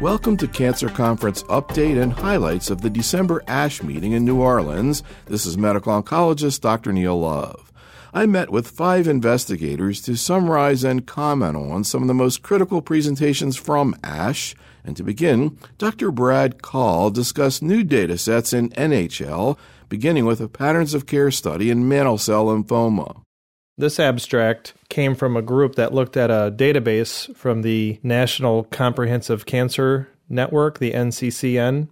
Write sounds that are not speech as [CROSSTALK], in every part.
Welcome to Cancer Conference update and highlights of the December ASH meeting in New Orleans. This is medical oncologist Dr. Neil Love. I met with five investigators to summarize and comment on some of the most critical presentations from ASH. And to begin, Dr. Brad Kahl discussed new data sets in NHL, beginning with a patterns of care study in mantle cell lymphoma. This abstract came from a group that looked at a database from the National Comprehensive Cancer Network, the NCCN,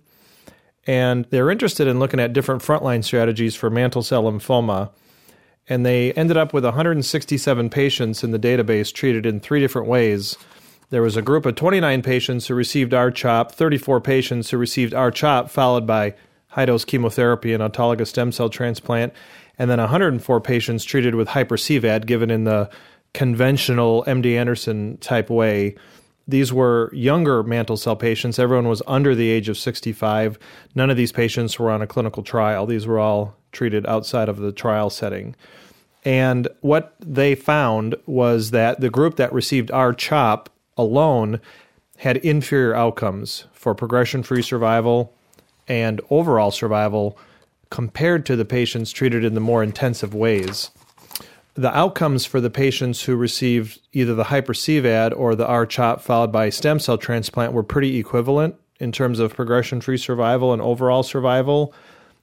and they're interested in looking at different frontline strategies for mantle cell lymphoma. And they ended up with 167 patients in the database treated in three different ways. There was a group of 29 patients who received R-CHOP, 34 patients who received R-CHOP, followed by high dose chemotherapy and autologous stem cell transplant, and then 104 patients treated with hyper-CVAD given in the conventional MD Anderson type way. These were younger mantle cell patients. Everyone was under the age of 65. None of these patients were on a clinical trial. These were all treated outside of the trial setting. And what they found was that the group that received R-CHOP alone had inferior outcomes for progression free survival and overall survival compared to the patients treated in the more intensive ways. The outcomes for the patients who received either the hyper-CVAD or the R-CHOP followed by stem cell transplant were pretty equivalent in terms of progression-free survival and overall survival.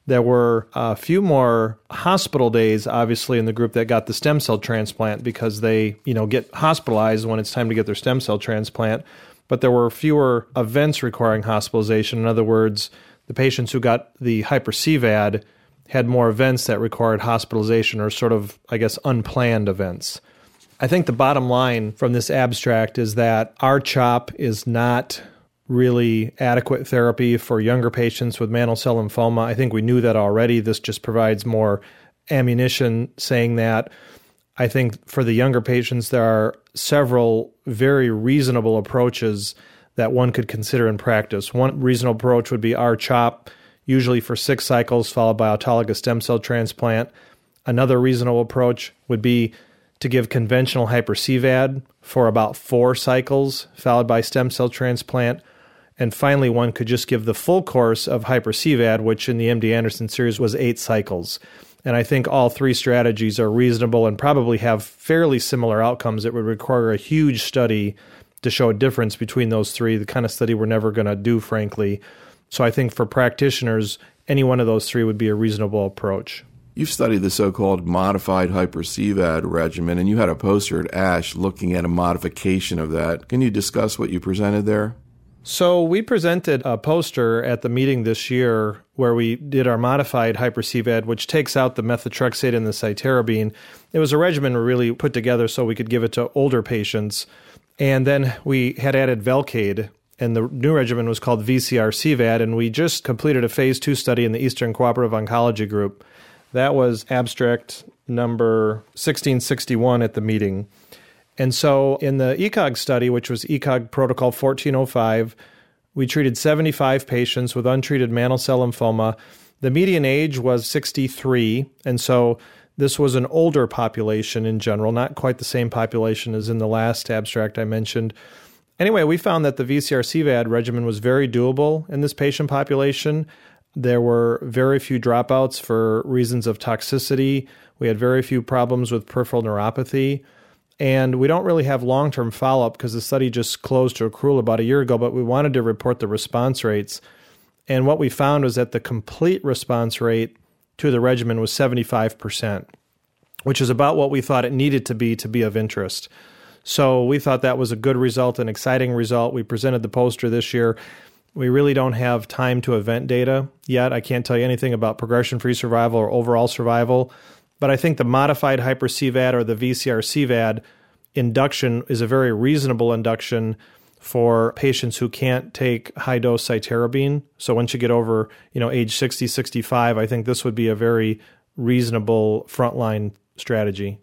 There were a few more hospital days, obviously, in the group that got the stem cell transplant because they, you know, get hospitalized when it's time to get their stem cell transplant. But there were fewer events requiring hospitalization. In other words, the patients who got the hyper-CVAD had more events that required hospitalization or sort of, I guess, unplanned events. I think the bottom line from this abstract is that R-CHOP is not really adequate therapy for younger patients with mantle cell lymphoma. I think we knew that already. This just provides more ammunition saying that. I think for the younger patients, there are several very reasonable approaches that one could consider in practice. One reasonable approach would be R-CHOP, usually for six cycles, followed by autologous stem cell transplant. Another reasonable approach would be to give conventional hyper-CVAD for about four cycles, followed by stem cell transplant. And finally, one could just give the full course of hyper-CVAD, which in the MD Anderson series was eight cycles. And I think all three strategies are reasonable and probably have fairly similar outcomes. It would require a huge study to show a difference between those three, the kind of study we're never going to do, frankly. So I think for practitioners, any one of those three would be a reasonable approach. You've studied the so called modified hyper-CVAD regimen, and you had a poster at ASH looking at a modification of that. Can you discuss what you presented there? So, we presented a poster at the meeting this year where we did our modified hyper-CVAD, which takes out the methotrexate and the cytarabine. It was a regimen we really put together so we could give it to older patients and then we had added Velcade, and the new regimen was called VCR-CVAD, and we just completed a phase two study in the Eastern Cooperative Oncology Group. That was abstract number 1661 at the meeting. And so in the ECOG study, which was ECOG protocol 1405, we treated 75 patients with untreated mantle cell lymphoma. The median age was 63, and so this was an older population in general, not quite the same population as in the last abstract I mentioned. Anyway, we found that the VCR CVAD regimen was very doable in this patient population. There were very few dropouts for reasons of toxicity. We had very few problems with peripheral neuropathy. And we don't really have long term follow up because the study just closed to accrual about a year ago, but we wanted to report the response rates. And what we found was that the complete response rate to the regimen was 75%, which is about what we thought it needed to be to be of interest. So we thought that was a good result, an exciting result. We presented the poster this year. We really don't have time to event data yet. I can't tell you anything about progression free survival or overall survival, but I think the modified hyper CVAD or the VCR CVAD induction is a very reasonable induction for patients who can't take high dose cytarabine. So once you get over, you know, age 60, 65, I think this would be a very reasonable frontline strategy.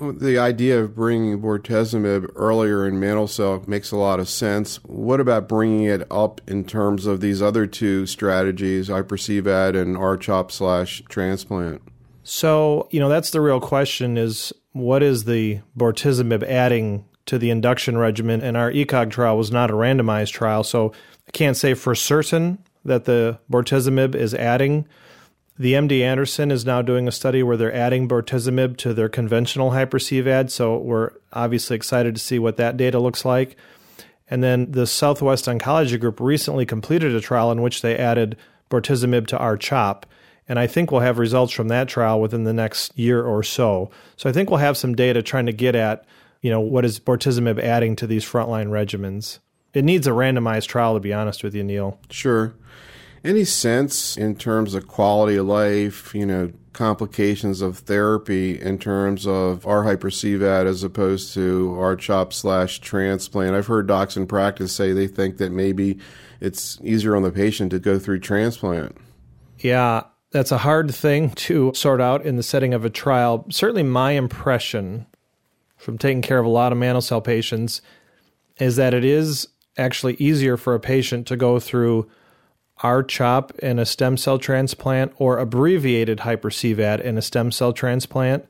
The idea of bringing bortezomib earlier in mantle cell makes a lot of sense. What about bringing it up in terms of these other two strategies, hyper-CVAD and R-CHOP slash transplant? So, you know, that's the real question is what is the bortezomib adding to the induction regimen, and our ECOG trial was not a randomized trial. So I can't say for certain that the bortezomib is adding. The MD Anderson is now doing a study where they're adding bortezomib to their conventional hyper-CVAD, so we're obviously excited to see what that data looks like. And then the Southwest Oncology Group recently completed a trial in which they added bortezomib to R-CHOP, And I think we'll have results from that trial within the next year or so. So I think we'll have some data trying to get at, you know, what is bortezomib adding to these frontline regimens. It needs a randomized trial, to be honest with you, Neil. Sure. Any sense in terms of quality of life, you know, complications of therapy in terms of our hyper-CVAD as opposed to R-CHOP slash transplant? I've heard docs in practice say they think that maybe it's easier on the patient to go through transplant. Yeah, that's a hard thing to sort out in the setting of a trial. Certainly, my impression from taking care of a lot of mantle cell patients is that it is actually easier for a patient to go through R-CHOP in a stem cell transplant or abbreviated hyper-CVAD in a stem cell transplant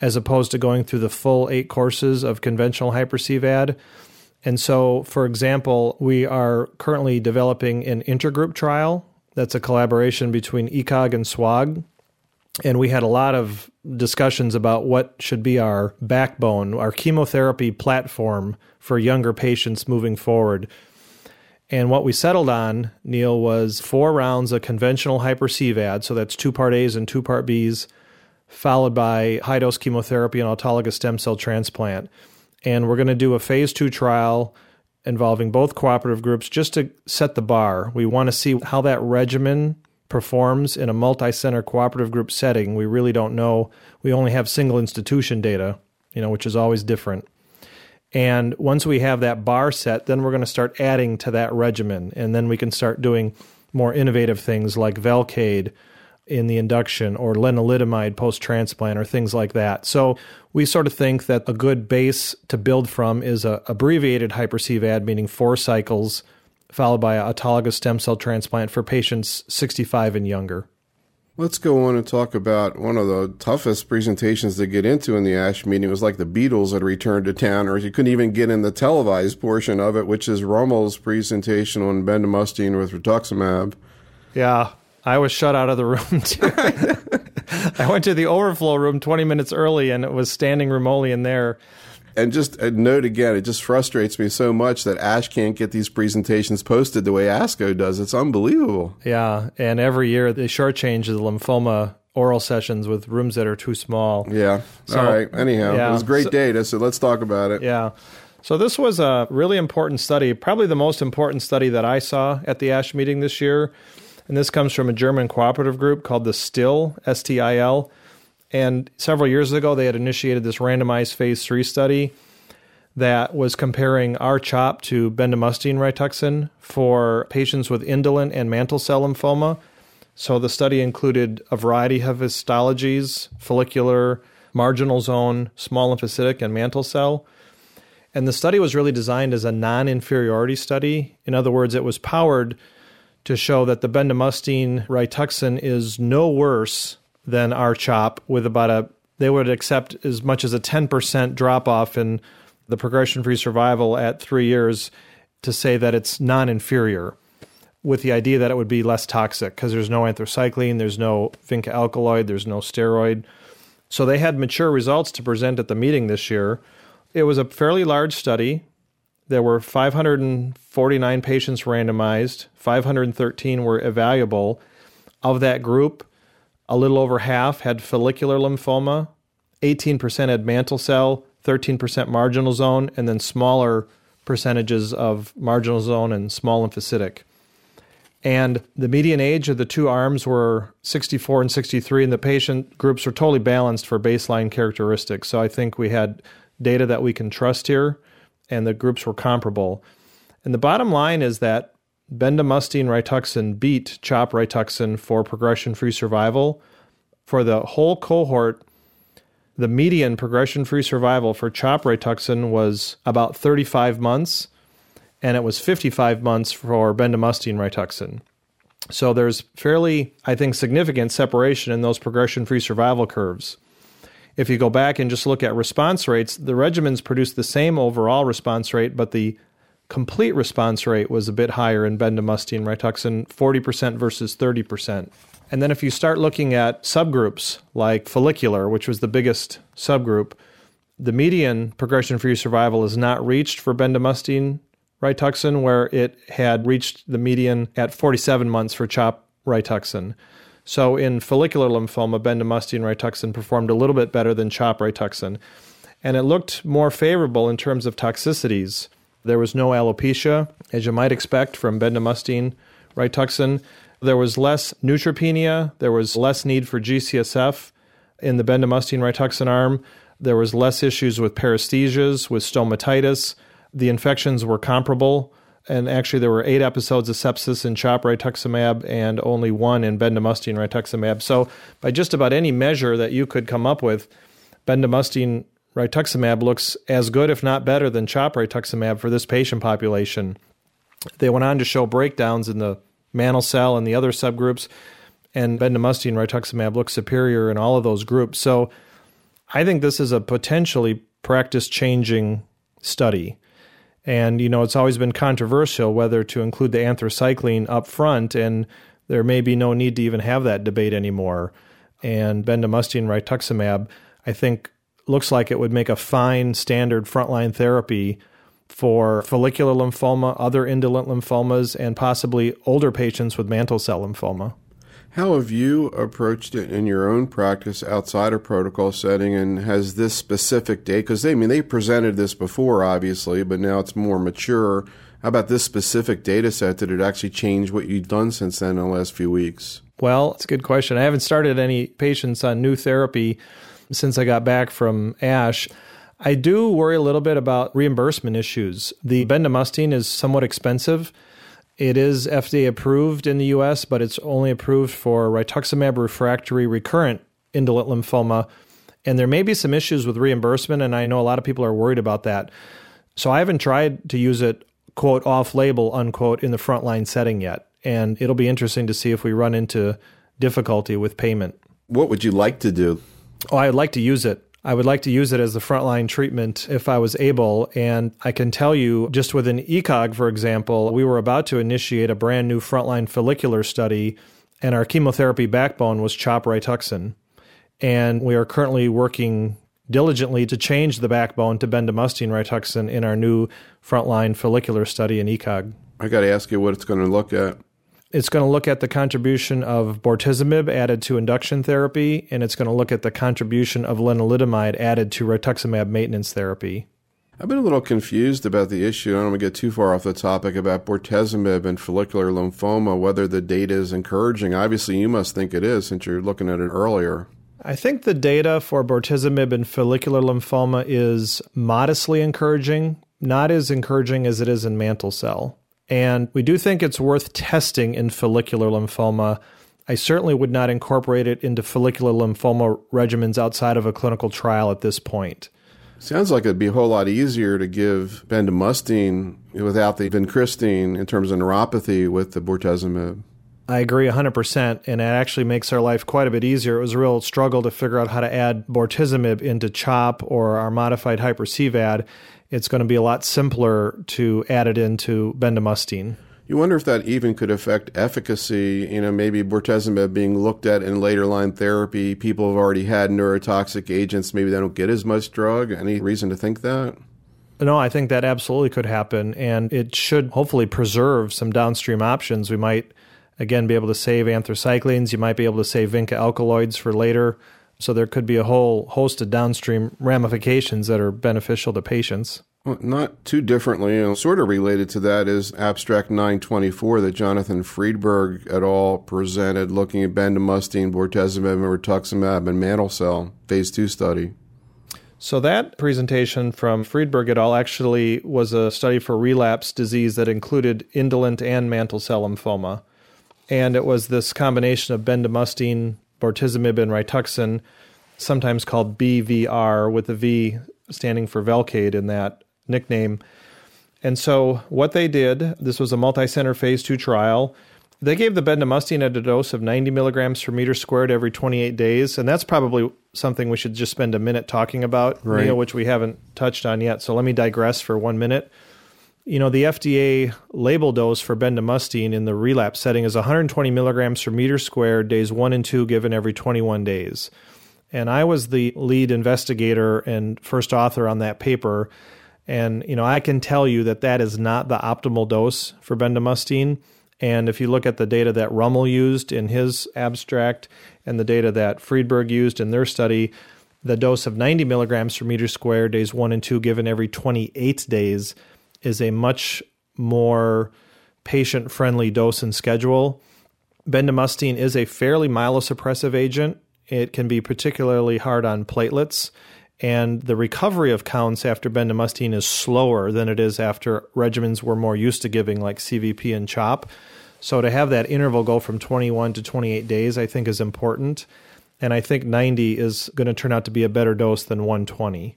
as opposed to going through the full eight courses of conventional hyper-CVAD. And so, for example, we are currently developing an intergroup trial that's a collaboration between ECOG and SWOG. And we had a lot of discussions about what should be our backbone, our chemotherapy platform for younger patients moving forward. And what we settled on, Neil, was four rounds of conventional hyper CVAD, so that's two part A's and two part B's, followed by high dose chemotherapy and autologous stem cell transplant. And we're going to do a phase two trial involving both cooperative groups just to set the bar. We want to see how that regimen performs in a multi center cooperative group setting. We really don't know. We only have single institution data, you know, which is always different. And once we have that bar set, then we're going to start adding to that regimen. And then we can start doing more innovative things like Velcade in the induction or lenalidomide post transplant or things like that. So we sort of think that a good base to build from is a abbreviated hyper-CVAD, meaning four cycles, followed by autologous stem cell transplant for patients 65 and younger. Let's go on and talk about one of the toughest presentations to get into in the ASH meeting. It was like the Beatles had returned to town, or you couldn't even get in the televised portion of it, which is Rummel's presentation on bendamustine with rituximab. Yeah, I was shut out of the room [LAUGHS] too. I went to the overflow room 20 minutes early, and it was standing room only in there. And just a note again, it just frustrates me so much that Ash can't get these presentations posted the way ASCO does. It's unbelievable. Yeah, and every year they shortchange the lymphoma oral sessions with rooms that are too small. Yeah. So, All right. Anyhow, yeah. it was great so, data, so let's talk about it. Yeah. So this was a really important study, probably the most important study that I saw at the ASH meeting this year. And this comes from a German cooperative group called the STIL, S T I L. And several years ago, they had initiated this randomized phase three study that was comparing R-CHOP to bendamustine rituxan for patients with indolent and mantle cell lymphoma. So the study included a variety of histologies follicular, marginal zone, small lymphocytic, and mantle cell. And the study was really designed as a non inferiority study. In other words, it was powered to show that the bendamustine rituxan is no worse than R-CHOP with about a they would accept as much as a 10% drop off in the progression free survival at 3 years to say that it's non-inferior with the idea that it would be less toxic because there's no anthracycline, there's no vinca alkaloid, there's no steroid. So they had mature results to present at the meeting this year. It was a fairly large study. There were 549 patients randomized, 513 were evaluable. Of that group, a little over half had follicular lymphoma, 18% had mantle cell, 13% marginal zone, and then smaller percentages of marginal zone and small lymphocytic. And the median age of the two arms were 64 and 63, and the patient groups were totally balanced for baseline characteristics. So I think we had data that we can trust here, and the groups were comparable. And the bottom line is that bendamustine rituxan beat CHOP rituxan for progression free survival. For the whole cohort, the median progression free survival for CHOP rituxan was about 35 months, and it was 55 months for bendamustine rituxan. So there's fairly, I think, significant separation in those progression free survival curves. if you go back and just look at response rates, the regimens produced the same overall response rate, but the complete response rate was a bit higher in bendamustine rituxan, 40% versus 30%. And then if you start looking at subgroups like follicular, which was the biggest subgroup, the median progression free survival is not reached for bendamustine rituxan, where it had reached the median at 47 months for CHOP rituxan. So in follicular lymphoma, bendamustine rituxan performed a little bit better than CHOP rituxan. And it looked more favorable in terms of toxicities. There was no alopecia, as you might expect from bendamustine rituxan. There was less neutropenia. There was less need for GCSF in the bendamustine rituxan arm. There was less issues with paresthesias, with stomatitis. The infections were comparable. And actually, there were eight episodes of sepsis in CHOP rituximab and only one in bendamustine rituximab. So, by just about any measure that you could come up with, bendamustine rituximab looks as good, if not better, than CHOP rituximab for this patient population. They went on to show breakdowns in the mantle cell and the other subgroups, and bendamustine rituximab looks superior in all of those groups. So I think this is a potentially practice changing study. And, you know, it's always been controversial whether to include the anthracycline up front, and there may be no need to even have that debate anymore. And bendamustine rituximab, I think, looks like it would make a fine standard frontline therapy for follicular lymphoma, other indolent lymphomas, and possibly older patients with mantle cell lymphoma. How have you approached it in your own practice outside a protocol setting? And has this specific data, because they I mean they presented this before, obviously, but now it's more mature. How about this specific data set? Did it actually change what you've done since then in the last few weeks? Well, it's a good question. I haven't started any patients on new therapy since I got back from ASH. I do worry a little bit about reimbursement issues. The bendamustine is somewhat expensive. It is FDA approved in the US, but it's only approved for rituximab refractory recurrent indolent lymphoma. And there may be some issues with reimbursement, and I know a lot of people are worried about that. So I haven't tried to use it, quote, off label, unquote, in the frontline setting yet. And it'll be interesting to see if we run into difficulty with payment. What would you like to do? Oh, I'd like to use it. I would like to use it as the frontline treatment if I was able. And I can tell you, just with an ECOG, for example, we were about to initiate a brand new frontline follicular study, and our chemotherapy backbone was CHOP Rituxan. And we are currently working diligently to change the backbone to bendamustine Rituxan in our new frontline follicular study in ECOG. I got to ask you what it's going to look at. It's going to look at the contribution of bortezomib added to induction therapy, and it's going to look at the contribution of lenalidomide added to rituximab maintenance therapy. I've been a little confused about the issue. I don't want to get too far off the topic about bortezomib and follicular lymphoma, whether the data is encouraging. Obviously, you must think it is since you're looking at it earlier. I think the data for bortezomib and follicular lymphoma is modestly encouraging, not as encouraging as it is in mantle cell. And we do think it's worth testing in follicular lymphoma. I certainly would not incorporate it into follicular lymphoma regimens outside of a clinical trial at this point. Sounds like it'd be a whole lot easier to give bendamustine without the vincristine in terms of neuropathy with the bortezomib. I agree 100%, and it actually makes our life quite a bit easier. It was a real struggle to figure out how to add bortezomib into CHOP or our modified hyper-CVAD, it's going to be a lot simpler to add it into bendamustine. You wonder if that even could affect efficacy. You know, maybe bortezomib being looked at in later line therapy. People have already had neurotoxic agents. Maybe they don't get as much drug. Any reason to think that? No, I think that absolutely could happen. And it should hopefully preserve some downstream options. We might, again, be able to save anthracyclines. You might be able to save vinca alkaloids for later. So there could be a whole host of downstream ramifications that are beneficial to patients. Well, not too differently, you know, sort of related to that is Abstract 924 that Jonathan Friedberg et al. presented looking at bendamustine, bortezomib, and rituximab, and mantle cell phase 2 study. So that presentation from Friedberg et al. actually was a study for relapse disease that included indolent and mantle cell lymphoma. And it was this combination of bendamustine, bortezomib and Rituxan, sometimes called BVR, with the V standing for Velcade in that nickname. And so, what they did, this was a multi center phase two trial, They gave the bendamustine at a dose of 90 milligrams per meter squared every 28 days, and that's probably something we should just spend a minute talking about, right. Neil, which we haven't touched on yet. So let me digress for one minute. You know, the FDA label dose for bendamustine in the relapse setting is 120 milligrams per meter squared, days one and two, given every 21 days. And I was the lead investigator and first author on that paper. And, you know, I can tell you that that is not the optimal dose for bendamustine. And if you look at the data that Rummel used in his abstract and the data that Friedberg used in their study, the dose of 90 milligrams per meter squared, days one and two, given every 28 days, is a much more patient friendly dose and schedule. Bendamustine is a fairly myelosuppressive agent. It can be particularly hard on platelets and the recovery of counts after bendamustine is slower than it is after regimens we're more used to giving, like CVP and CHOP. So to have that interval go from 21 to 28 days, I think is important. And I think 90 is going to turn out to be a better dose than 120.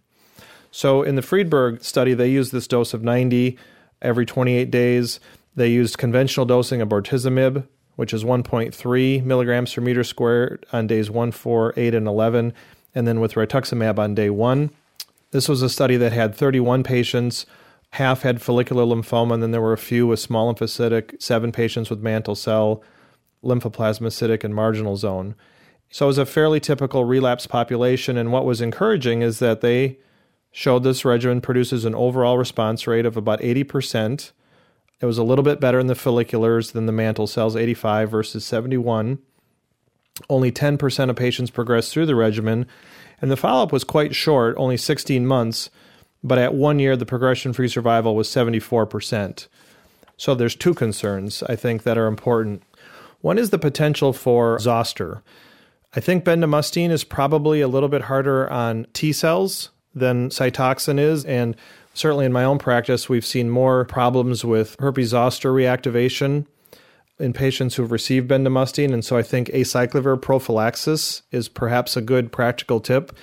So in the Friedberg study, they used this dose of 90 every 28 days. They used conventional dosing of bortezomib, which is 1.3 milligrams per meter squared on days 1, 4, 8, and 11 and then with rituximab on day one. This was a study that had 31 patients. Half had follicular lymphoma, and then there were a few with small lymphocytic, seven patients with mantle cell, lymphoplasmacytic, and marginal zone. So it was a fairly typical relapse population. And what was encouraging is that they showed this regimen produces an overall response rate of about 80%. It was a little bit better in the folliculars than the mantle cells, 85 versus 71. Only 10% of patients progressed through the regimen, and the follow up was quite short, only 16 months, but at one year, the progression free survival was 74%. So there's two concerns, I think, that are important. One is the potential for zoster. I think bendamustine is probably a little bit harder on T cells than Cytoxan is, and certainly in my own practice, we've seen more problems with herpes zoster reactivation in patients who've received bendamustine. And so I think acyclovir prophylaxis is perhaps a good practical tip.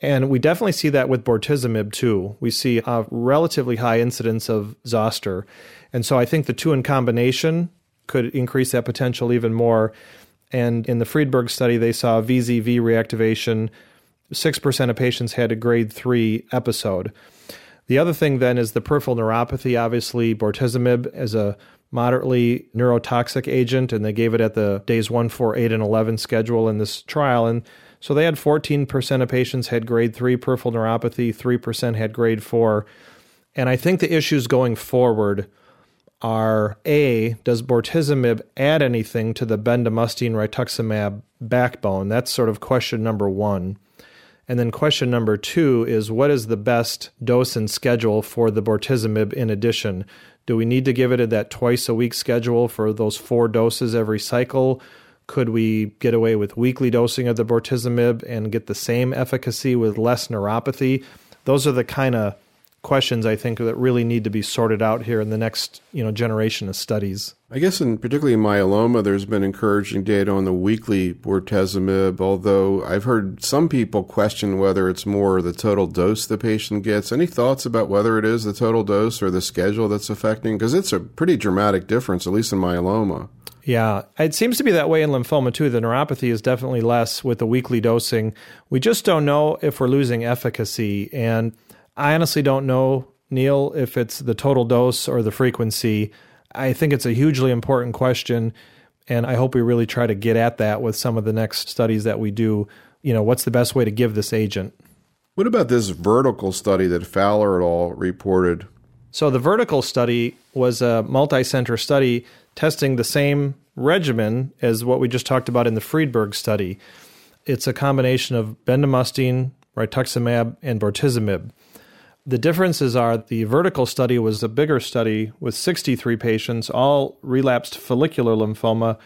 And we definitely see that with bortezomib too. We see a relatively high incidence of zoster. And so I think the two in combination could increase that potential even more. And in the Friedberg study, they saw VZV reactivation. 6% of patients had a grade 3 episode. The other thing then is the peripheral neuropathy. Obviously, bortezomib is a moderately neurotoxic agent, and they gave it at the days 1, 4, 8, and 11 schedule in this trial. And so they had 14% of patients had grade 3 peripheral neuropathy, 3% had grade 4. And I think the issues going forward are A, does bortezomib add anything to the bendamustine rituximab backbone? That's sort of question number one. And then question number two is what is the best dose and schedule for the bortezomib in addition? Do we need to give it that twice a week schedule for those four doses every cycle? Could we get away with weekly dosing of the bortezomib and get the same efficacy with less neuropathy? Those are the kind of questions I think that really need to be sorted out here in the next you know generation of studies. I guess in particularly in myeloma, there's been encouraging data on the weekly bortezomib, although I've heard some people question whether it's more the total dose the patient gets. Any thoughts about whether it is the total dose or the schedule that's affecting? Because it's a pretty dramatic difference, at least in myeloma. Yeah, it seems to be that way in lymphoma too. The neuropathy is definitely less with the weekly dosing. We just don't know if we're losing efficacy. And I honestly don't know, Neil, if it's the total dose or the frequency. I think it's a hugely important question, and I hope we really try to get at that with some of the next studies that we do. You know, what's the best way to give this agent? What about this vertical study that Fowler et al. reported? So, the vertical study was a multi center study testing the same regimen as what we just talked about in the Friedberg study. It's a combination of bendamustine, rituximab, and bortezomib. The differences are the vertical study was a bigger study with 63 patients, all relapsed follicular lymphoma.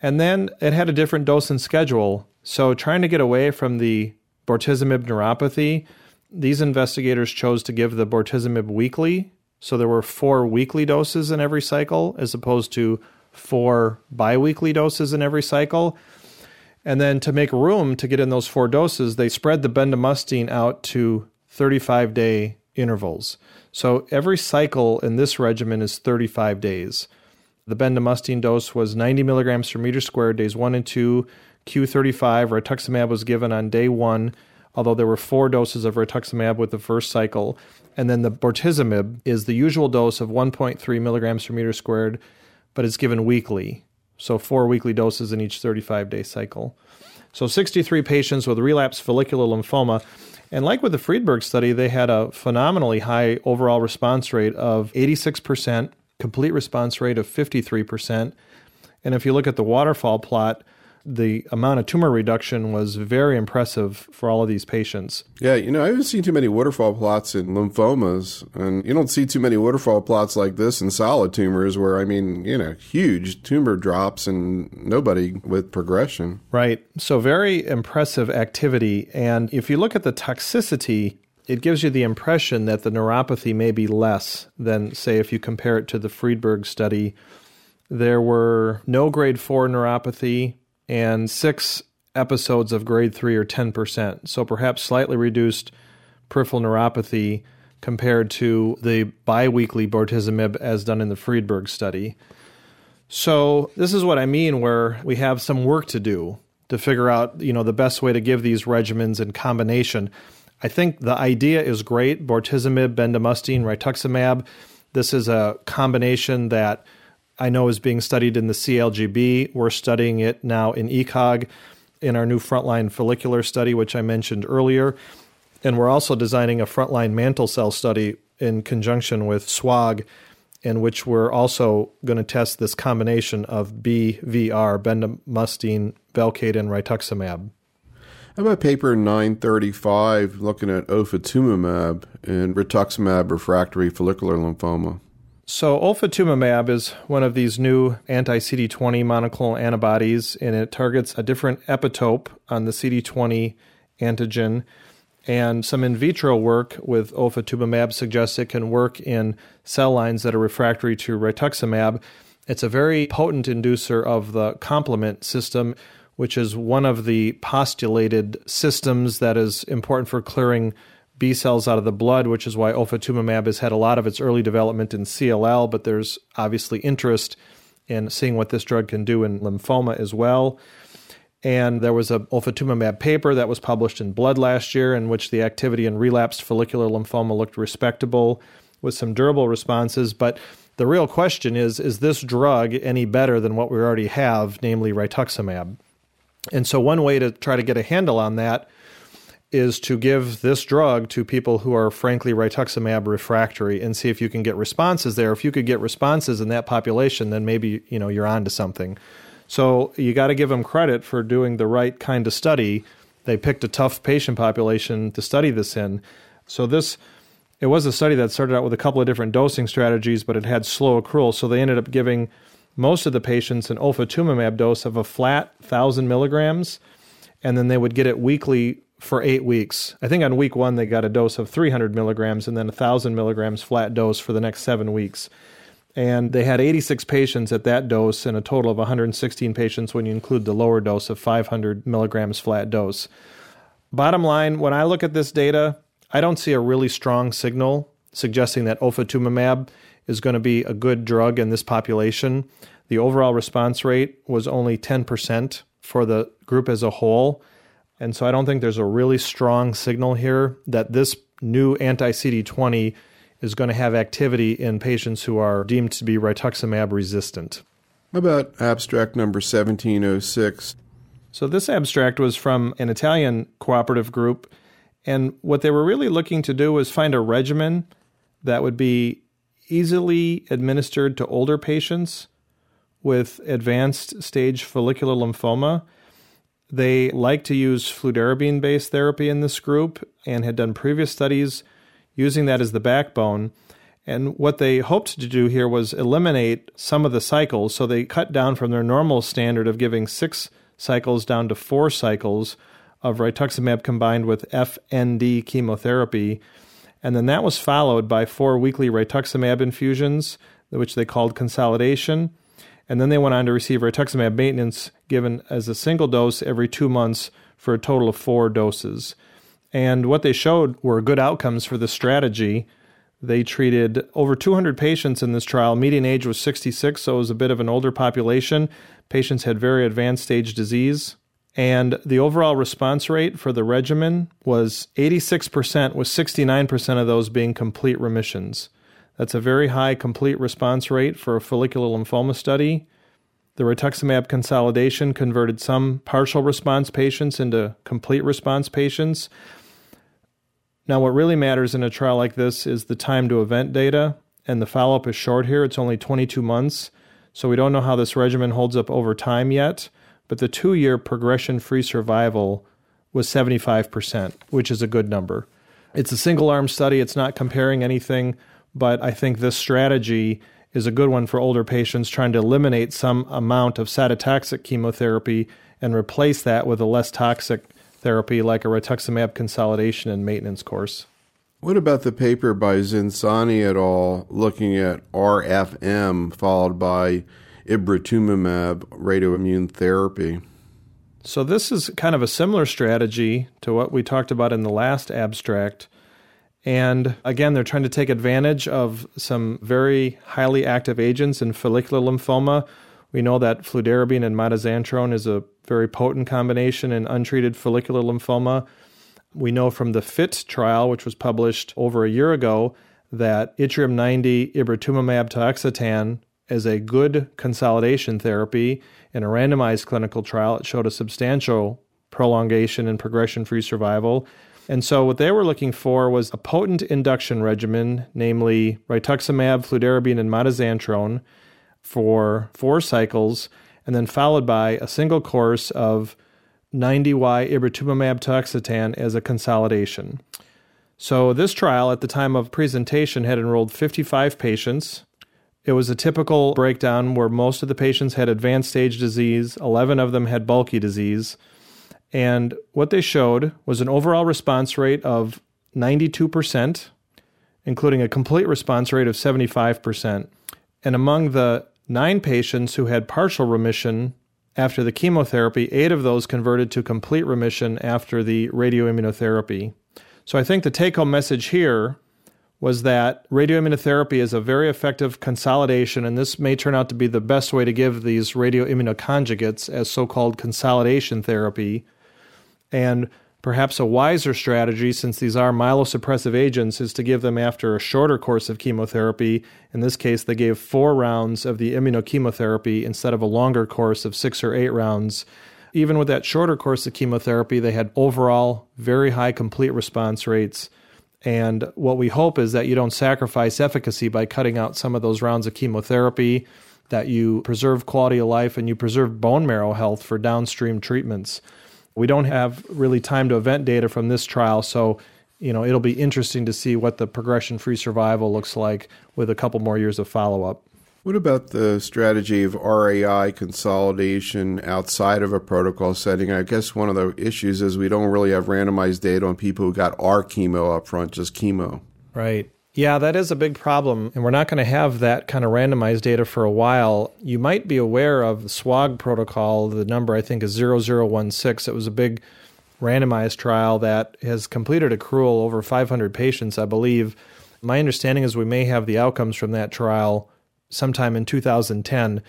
And then it had a different dose and schedule. So, trying to get away from the bortezomib neuropathy, these investigators chose to give the bortezomib weekly. So, there were four weekly doses in every cycle as opposed to four biweekly doses in every cycle. And then to make room to get in those four doses, they spread the bendamustine out to 35 day intervals. So every cycle in this regimen is 35 days. The bendamustine dose was 90 milligrams per meter squared, days 1 and 2. Q35, rituximab was given on day 1, although there were four doses of rituximab with the first cycle. And then the bortezomib is the usual dose of 1.3 milligrams per meter squared, but it's given weekly. So four weekly doses in each 35 day cycle. So 63 patients with relapsed follicular lymphoma. And like with the Friedberg study, they had a phenomenally high overall response rate of 86%, complete response rate of 53%. And if you look at the waterfall plot, the amount of tumor reduction was very impressive for all of these patients. Yeah, you know, I haven't seen too many waterfall plots in lymphomas, and you don't see too many waterfall plots like this in solid tumors where, I mean, you know, huge tumor drops and nobody with progression. Right. So, very impressive activity. And if you look at the toxicity, it gives you the impression that the neuropathy may be less than, say, if you compare it to the Friedberg study. There were no grade 4 neuropathy, and six episodes of grade 3 or 10%. So perhaps slightly reduced peripheral neuropathy compared to the biweekly bortezomib as done in the Friedberg study. So this is what I mean where we have some work to do to figure out, you know, the best way to give these regimens in combination. I think the idea is great, bortezomib, bendamustine, rituximab. This is a combination that I know is being studied in the CALGB. We're studying it now in ECOG in our new frontline follicular study, which I mentioned earlier. And we're also designing a frontline mantle cell study in conjunction with SWOG, in which we're also going to test this combination of BVR, bendamustine, Velcade, and rituximab. How about paper 935 looking at ofatumumab and rituximab refractory follicular lymphoma? So, ofatumumab is one of these new anti CD20 monoclonal antibodies, and it targets a different epitope on the CD20 antigen. And some in vitro work with ofatumumab suggests it can work in cell lines that are refractory to rituximab. It's a very potent inducer of the complement system, which is one of the postulated systems that is important for clearing B cells out of the blood, which is why ofatumumab has had a lot of its early development in CLL, but there's obviously interest in seeing what this drug can do in lymphoma as well. And there was a ofatumumab paper that was published in Blood last year in which the activity in relapsed follicular lymphoma looked respectable with some durable responses. But the real question is is this drug any better than what we already have, namely rituximab? And so, one way to try to get a handle on that is to give this drug to people who are frankly rituximab refractory and see if you can get responses there. If you could get responses in that population, then maybe you know you're on to something. So you got to give them credit for doing the right kind of study. They picked a tough patient population to study this in. So this it was a study that started out with a couple of different dosing strategies, but it had slow accrual. So they ended up giving most of the patients an ofatumumab dose of a flat thousand milligrams, and then they would get it weekly for eight weeks. I think on week one, they got a dose of 300 milligrams and then a 1,000 milligrams flat dose for the next seven weeks. And they had 86 patients at that dose and a total of 116 patients when you include the lower dose of 500 milligrams flat dose. Bottom line, when I look at this data, I don't see a really strong signal suggesting that ofatumumab is going to be a good drug in this population. The overall response rate was only 10% for the group as a whole. And so I don't think there's a really strong signal here that this new anti CD20 is going to have activity in patients who are deemed to be rituximab resistant. How about abstract number 1706? So, this abstract was from an Italian cooperative group, and what they were really looking to do was find a regimen that would be easily administered to older patients with advanced stage follicular lymphoma they like to use fludarabine based therapy in this group and had done previous studies using that as the backbone. And what they hoped to do here was eliminate some of the cycles. So they cut down from their normal standard of giving six cycles down to four cycles of rituximab combined with FND chemotherapy. And then that was followed by four weekly rituximab infusions, which they called consolidation. And then they went on to receive rituximab maintenance given as a single dose every two months for a total of four doses. And what they showed were good outcomes for the strategy. They treated over 200 patients in this trial. Median age was 66, so it was a bit of an older population. Patients had very advanced stage disease. And the overall response rate for the regimen was 86%, with 69% of those being complete remissions. That's a very high complete response rate for a follicular lymphoma study. The rituximab consolidation converted some partial response patients into complete response patients. Now, what really matters in a trial like this is the time to event data, and the follow up is short here. It's only 22 months, so we don't know how this regimen holds up over time yet. But the two year progression free survival was 75%, which is a good number. It's a single arm study, it's not comparing anything, but I think this strategy is a good one for older patients trying to eliminate some amount of cytotoxic chemotherapy and replace that with a less toxic therapy like a rituximab consolidation and maintenance course. What about the paper by Zinzani et al. looking at RFM followed by ibritumumab radioimmune therapy? So, this is kind of a similar strategy to what we talked about in the last abstract. And again, they're trying to take advantage of some very highly active agents in follicular lymphoma. We know that fludarabine and mitoxantrone is a very potent combination in untreated follicular lymphoma. We know from the FIT trial, which was published over a year ago, that yttrium 90 ibritumumab tiuxetan is a good consolidation therapy. In a randomized clinical trial, it showed a substantial prolongation and progression free survival. And so, what they were looking for was a potent induction regimen, namely rituximab, fludarabine, and mitoxantrone, for four cycles and then followed by a single course of 90Y ibritumumab tiuxetan as a consolidation. So, this trial at the time of presentation had enrolled 55 patients. It was a typical breakdown where most of the patients had advanced stage disease, 11 of them had bulky disease. And what they showed was an overall response rate of 92%, including a complete response rate of 75%. And among the nine patients who had partial remission after the chemotherapy, eight of those converted to complete remission after the radioimmunotherapy. So I think the take home message here was that radioimmunotherapy is a very effective consolidation, and this may turn out to be the best way to give these radioimmunoconjugates as so called consolidation therapy. And Perhaps a wiser strategy, since these are myelosuppressive agents, is to give them after a shorter course of chemotherapy. In this case, they gave four rounds of the immunochemotherapy instead of a longer course of six or eight rounds. Even with that shorter course of chemotherapy, they had overall very high complete response rates. And what we hope is that you don't sacrifice efficacy by cutting out some of those rounds of chemotherapy, that you preserve quality of life and you preserve bone marrow health for downstream treatments. We don't have really time to event data from this trial, so you know it'll be interesting to see what the progression-free survival looks like with a couple more years of follow-up. What about the strategy of RAI consolidation outside of a protocol setting? I guess one of the issues is we don't really have randomized data on people who got our chemo up front, just chemo. Right. Yeah, that is a big problem, and we're not going to have that kind of randomized data for a while. You might be aware of the SWOG protocol. The number I think is 0016. It was a big randomized trial that has completed accrual over 500 patients, I believe. My understanding is we may have the outcomes from that trial sometime in 2010,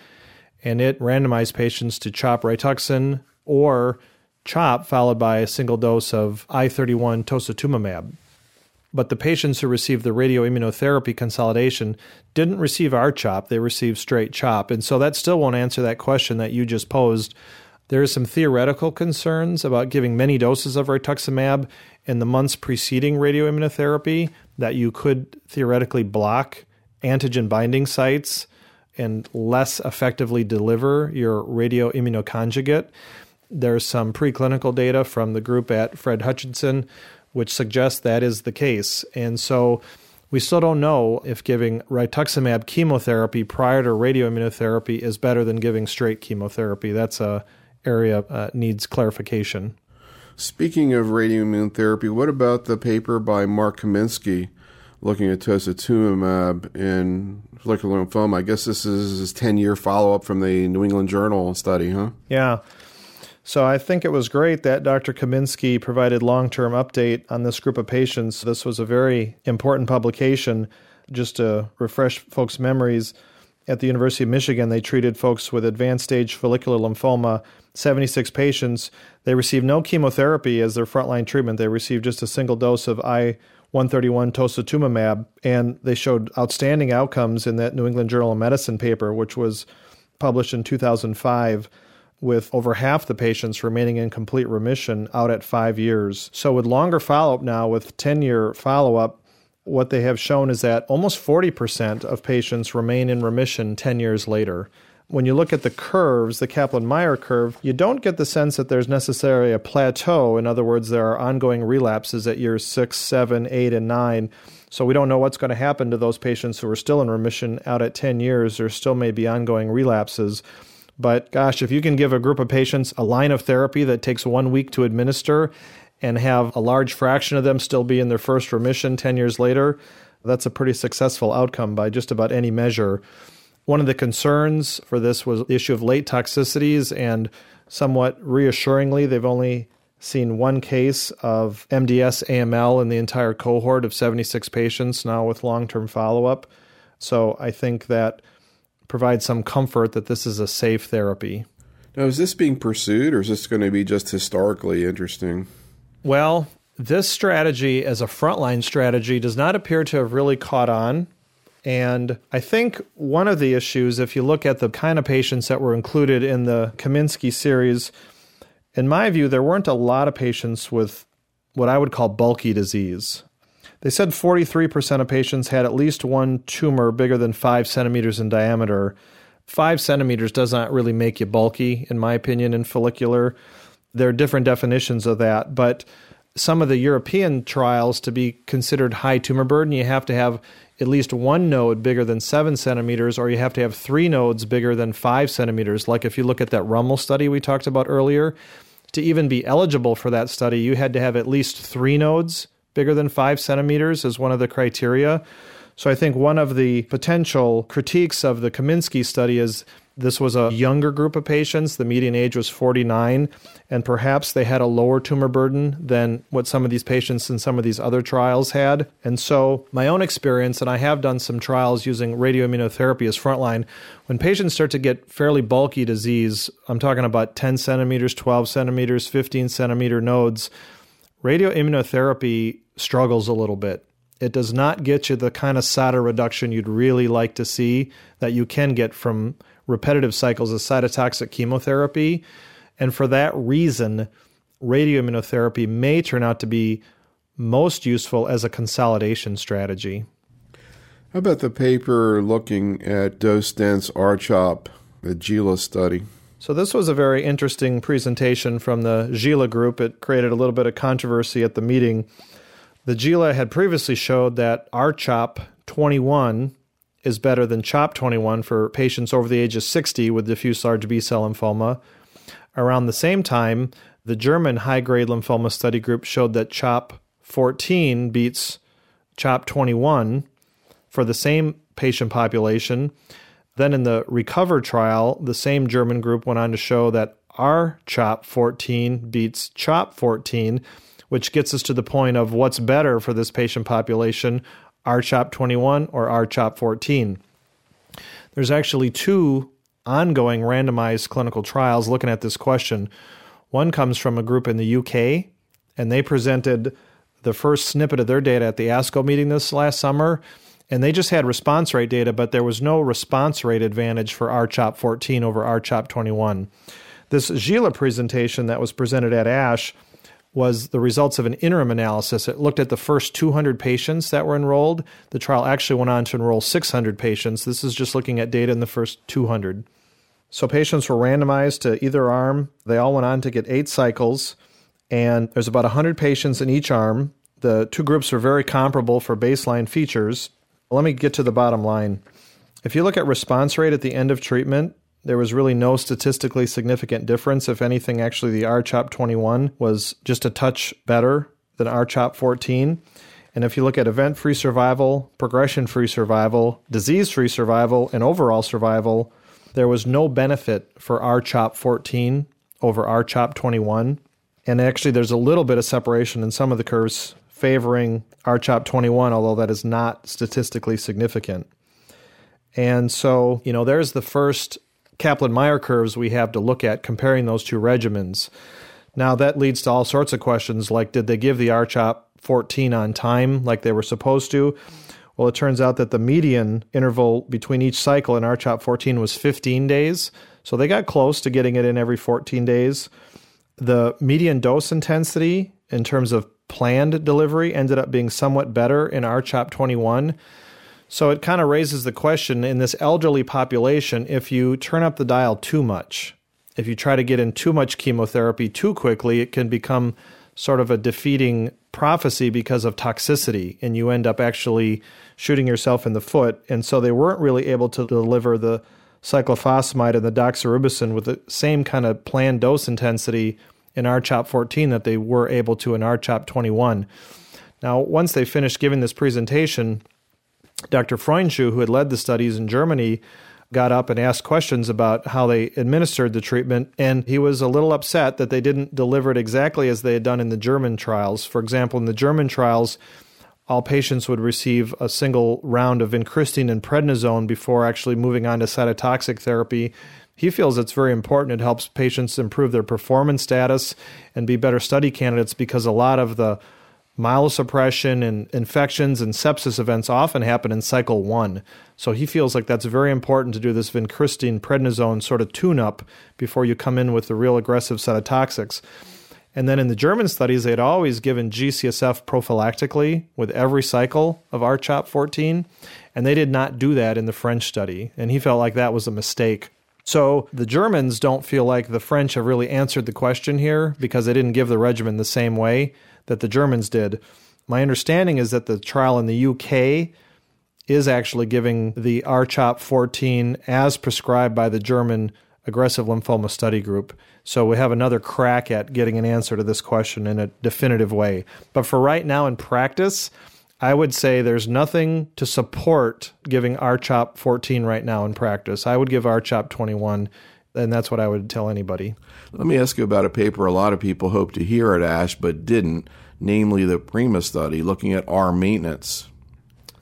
and it randomized patients to CHOP Rituxan or CHOP followed by a single dose of I31 tositumomab. But the patients who received the radioimmunotherapy consolidation didn't receive R-CHOP, they received straight CHOP. And so that still won't answer that question that you just posed. There are some theoretical concerns about giving many doses of rituximab in the months preceding radioimmunotherapy that you could theoretically block antigen binding sites and less effectively deliver your radioimmunoconjugate. There's some preclinical data from the group at Fred Hutchinson which suggests that is the case. And so we still don't know if giving rituximab chemotherapy prior to radioimmunotherapy is better than giving straight chemotherapy. That's a area uh, needs clarification. Speaking of radioimmunotherapy, what about the paper by Mark Kaminski looking at tositumomab in follicular lymphoma? I guess this is his 10 year follow up from the New England Journal study, huh? Yeah. So I think it was great that Dr. Kaminski provided long-term update on this group of patients. This was a very important publication. Just to refresh folks' memories, at the University of Michigan, they treated folks with advanced stage follicular lymphoma, 76 patients. They received no chemotherapy as their frontline treatment. They received just a single dose of I 131 tositumomab, and they showed outstanding outcomes in that New England Journal of Medicine paper, which was published in 2005 with over half the patients remaining in complete remission out at five years. So, with longer follow up now, with 10 year follow up, what they have shown is that almost 40% of patients remain in remission 10 years later. When you look at the curves, the Kaplan Meier curve, you don't get the sense that there's necessarily a plateau. In other words, there are ongoing relapses at years six, seven, eight, and nine. So we don't know what's going to happen to those patients who are still in remission out at 10 years. There still may be ongoing relapses. But gosh, if you can give a group of patients a line of therapy that takes one week to administer and have a large fraction of them still be in their first remission 10 years later, that's a pretty successful outcome by just about any measure. One of the concerns for this was the issue of late toxicities, and somewhat reassuringly, they've only seen one case of MDS AML in the entire cohort of 76 patients now with long term follow up. So I think that provide some comfort that this is a safe therapy. Now, is this being pursued or is this going to be just historically interesting? Well, this strategy as a frontline strategy does not appear to have really caught on. And I think one of the issues, if you look at the kind of patients that were included in the Kaminski series, in my view, there weren't a lot of patients with what I would call bulky disease. They said 43% of patients had at least one tumor bigger than five centimeters in diameter. Five centimeters does not really make you bulky, in my opinion, in follicular. There are different definitions of that, but some of the European trials to be considered high tumor burden, you have to have at least one node bigger than seven centimeters, or you have to have three nodes bigger than five centimeters. Like if you look at that Rummel study we talked about earlier, to even be eligible for that study, you had to have at least three nodes bigger than five centimeters is one of the criteria. So I think one of the potential critiques of the Kaminski study is this was a younger group of patients. The median age was 49, and perhaps they had a lower tumor burden than what some of these patients in some of these other trials had. And so, my own experience, and I have done some trials using radioimmunotherapy as frontline, when patients start to get fairly bulky disease, I'm talking about 10 centimeters, 12 centimeters, 15 centimeter nodes radioimmunotherapy struggles a little bit. It does not get you the kind of cytoreduction you'd really like to see that you can get from repetitive cycles of cytotoxic chemotherapy. And for that reason, radioimmunotherapy may turn out to be most useful as a consolidation strategy. How about the paper looking at dose dense RCHOP, the GELA study? So, this was a very interesting presentation from the GELA group. It created a little bit of controversy at the meeting. The GELA had previously showed that RCHOP 21 is better than CHOP 21 for patients over the age of 60 with diffuse large B cell lymphoma. Around the same time, the German high grade lymphoma study group showed that CHOP 14 beats CHOP 21 for the same patient population. Then in the RICOVER trial, the same German group went on to show that R-CHOP 14 beats CHOP 14, which gets us to the point of what's better for this patient population, R-CHOP 21 or R-CHOP 14. There's actually two ongoing randomized clinical trials looking at this question. One comes from a group in the UK, and they presented the first snippet of their data at the ASCO meeting this last summer and they just had response rate data, but there was no response rate advantage for RCHOP 14 over RCHOP 21. This GELA presentation that was presented at ASH was the results of an interim analysis. It looked at the first 200 patients that were enrolled. The trial actually went on to enroll 600 patients. This is just looking at data in the first 200. So patients were randomized to either arm. They all went on to get eight cycles, and there's about 100 patients in each arm. The two groups were very comparable for baseline features. Let me get to the bottom line. If you look at response rate at the end of treatment, there was really no statistically significant difference. If anything, actually, the RCHOP 21 was just a touch better than RCHOP 14. And if you look at event free survival, progression free survival, disease free survival, and overall survival, there was no benefit for RCHOP 14 over RCHOP 21. And actually, there's a little bit of separation in some of the curves favoring RCHOP 21, although that is not statistically significant. And so, you know, there's the first Kaplan Meier curves we have to look at comparing those two regimens. Now, that leads to all sorts of questions like did they give the RCHOP 14 on time like they were supposed to? Well, it turns out that the median interval between each cycle in RCHOP 14 was 15 days. So they got close to getting it in every 14 days. The median dose intensity in terms of planned delivery ended up being somewhat better in RCHOP 21. So it kind of raises the question in this elderly population if you turn up the dial too much, if you try to get in too much chemotherapy too quickly, it can become sort of a defeating prophecy because of toxicity, and you end up actually shooting yourself in the foot. And so they weren't really able to deliver the cyclophosphamide and the doxorubicin with the same kind of planned dose intensity in RCHOP 14 that they were able to in RCHOP 21. Now, once they finished giving this presentation, Dr. Freundschuh, who had led the studies in Germany, got up and asked questions about how they administered the treatment, and he was a little upset that they didn't deliver it exactly as they had done in the German trials. For example, in the German trials, all patients would receive a single round of vincristine and prednisone before actually moving on to cytotoxic therapy. He feels it's very important. It helps patients improve their performance status and be better study candidates because a lot of the myelosuppression and infections and sepsis events often happen in cycle one. So he feels like that's very important to do this vincristine prednisone sort of tune up before you come in with the real aggressive cytotoxics. And then in the German studies, they had always given GCSF prophylactically with every cycle of RCHOP 14, and they did not do that in the French study. And he felt like that was a mistake. So the Germans don't feel like the French have really answered the question here because they didn't give the regimen the same way that the Germans did. My understanding is that the trial in the UK is actually giving the RCHOP 14 as prescribed by the German aggressive lymphoma study group. So we have another crack at getting an answer to this question in a definitive way. But for right now in practice, I would say there's nothing to support giving RCHOP 14 right now in practice. I would give RCHOP 21 and that's what I would tell anybody. Let me ask you about a paper a lot of people hope to hear at ASH but didn't, namely the PRIMA study looking at R maintenance.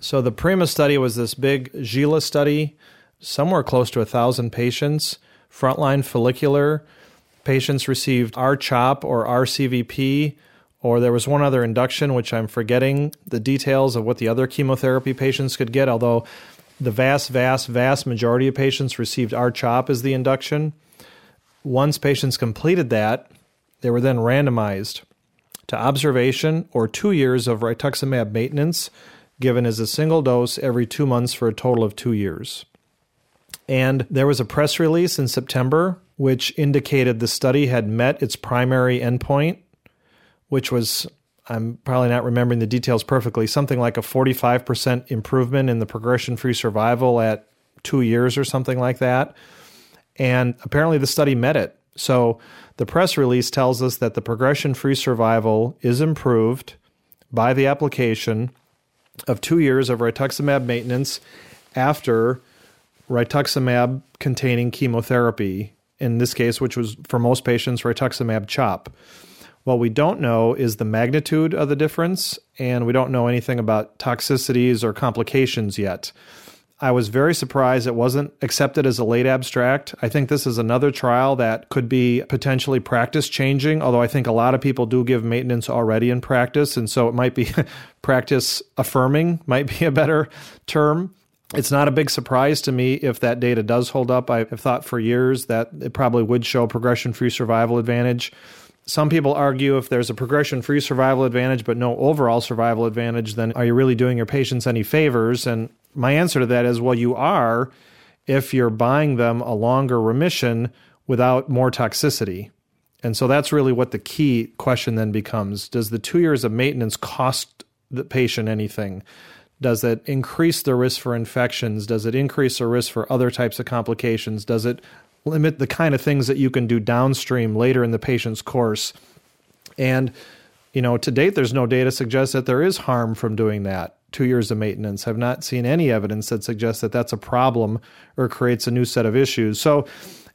So the PRIMA study was this big GELA study, somewhere close to a thousand patients, frontline follicular. Patients received R-CHOP or RCVP, or there was one other induction, which I'm forgetting the details of what the other chemotherapy patients could get, although the vast, vast, vast majority of patients received R-CHOP as the induction. Once patients completed that, they were then randomized to observation or two years of rituximab maintenance given as a single dose every two months for a total of two years. And there was a press release in September which indicated the study had met its primary endpoint, which was I'm probably not remembering the details perfectly, something like a 45% improvement in the progression free survival at two years or something like that. And apparently the study met it. So the press release tells us that the progression free survival is improved by the application of two years of rituximab maintenance after rituximab containing chemotherapy, in this case, which was for most patients rituximab chop. What we don't know is the magnitude of the difference, and we don't know anything about toxicities or complications yet. I was very surprised it wasn't accepted as a late abstract. I think this is another trial that could be potentially practice changing, although I think a lot of people do give maintenance already in practice. And so it might be [LAUGHS] practice affirming, might be a better term. It's not a big surprise to me if that data does hold up. I've thought for years that it probably would show progression free survival advantage. Some people argue if there's a progression free survival advantage but no overall survival advantage, then are you really doing your patients any favors? And my answer to that is well, you are if you're buying them a longer remission without more toxicity. And so that's really what the key question then becomes Does the two years of maintenance cost the patient anything? Does it increase the risk for infections? Does it increase the risk for other types of complications? Does it limit the kind of things that you can do downstream later in the patient's course. And, you know, to date, there's no data suggests that there is harm from doing that. Two years of maintenance. I've not seen any evidence that suggests that that's a problem or creates a new set of issues. So,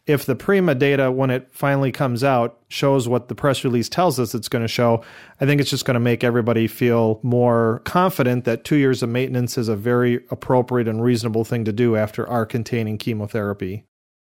if the Prima data, when it finally comes out, shows what the press release tells us it's going to show, I think it's just going to make everybody feel more confident that two years of maintenance is a very appropriate and reasonable thing to do after ARC containing chemotherapy.